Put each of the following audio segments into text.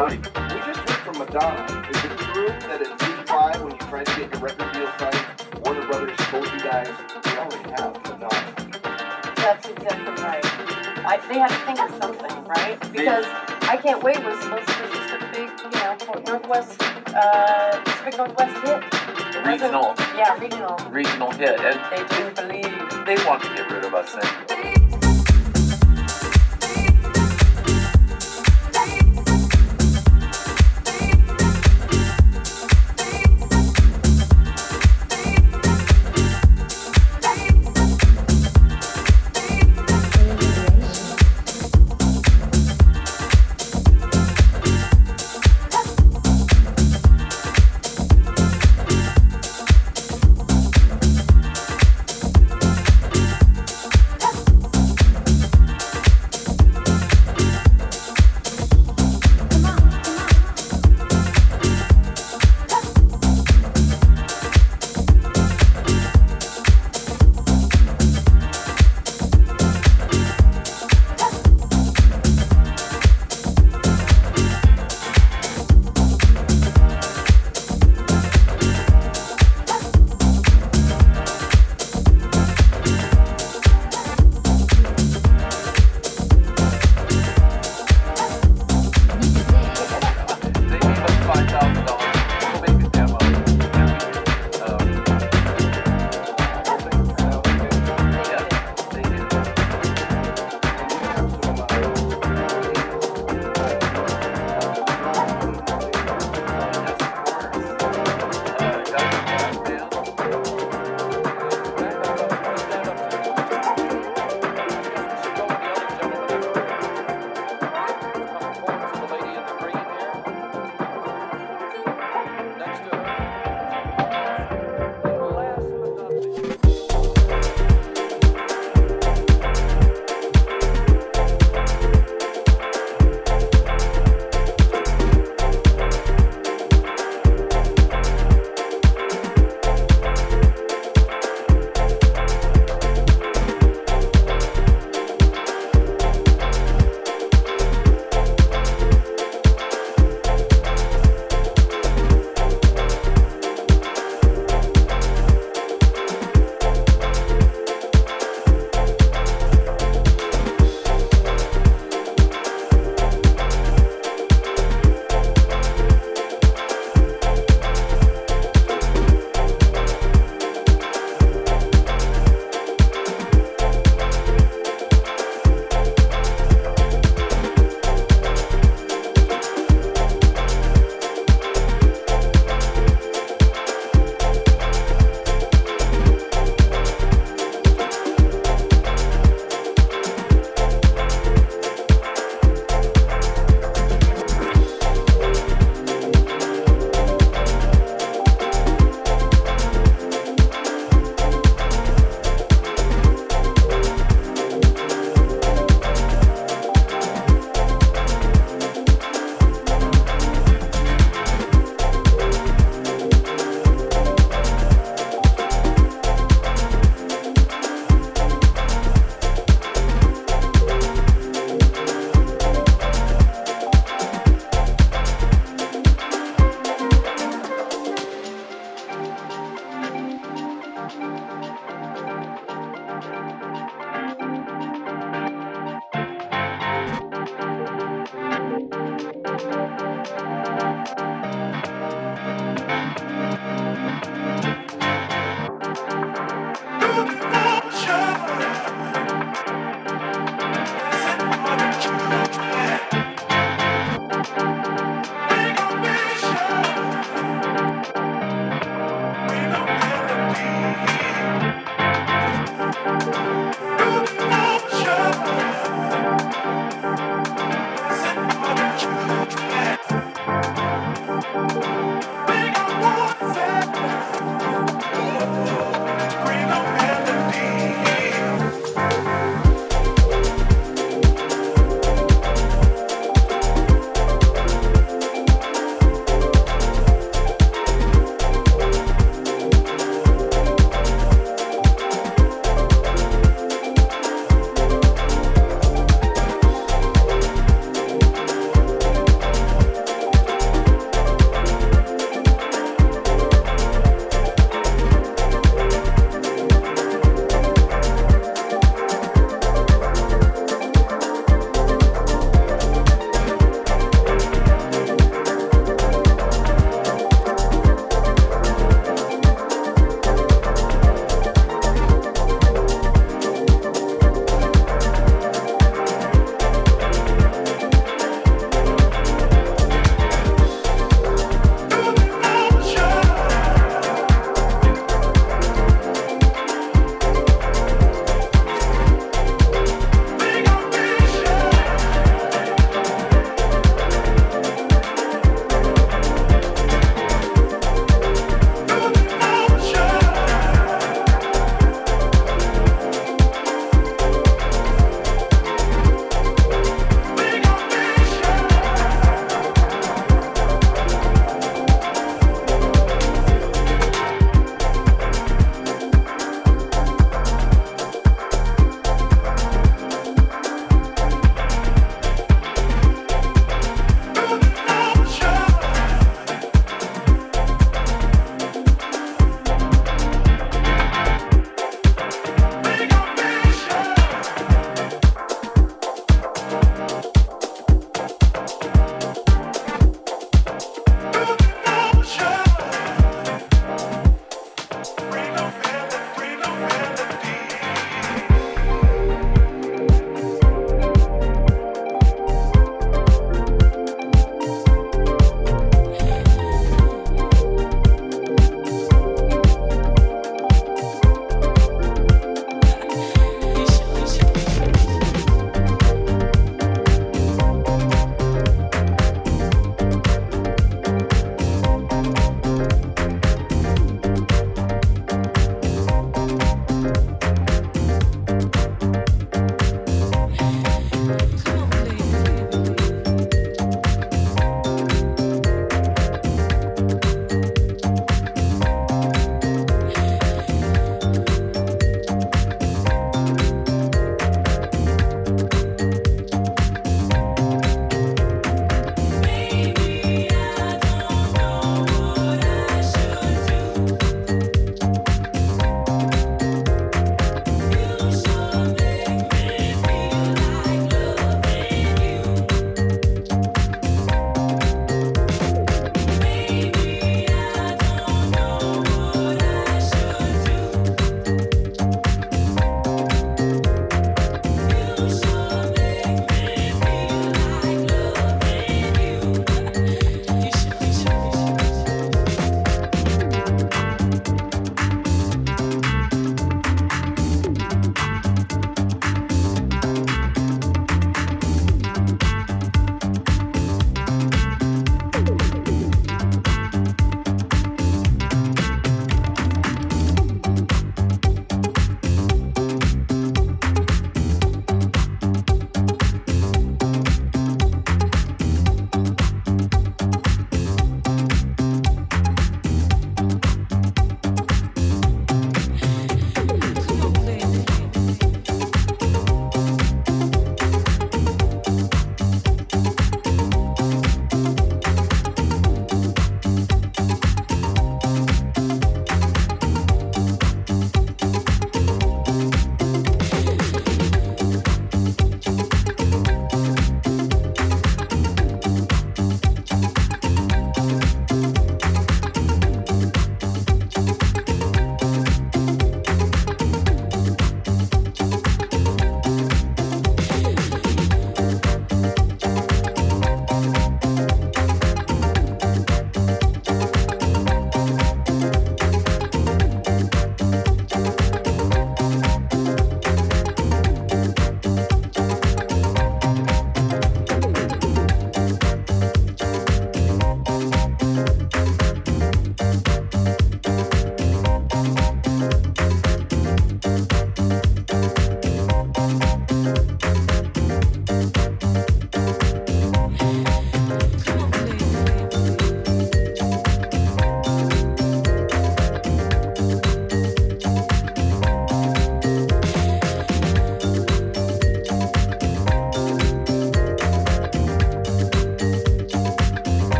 We just heard from Madonna. Is it true that at 85, when you tried to get your record deal signed, Warner Brothers told you guys, we already have Madonna? That's exactly right. I, they had to think of something, right? Because I Can't Wait was supposed to be just a big, you know, Northwest, uh, Pacific Northwest hit. It wasn't- Regional. Yeah, regional. Regional hit. And They didn't believe. they want to get rid of us anyway.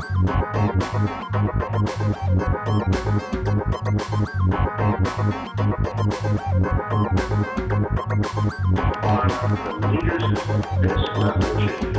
are the leaders of this revolution.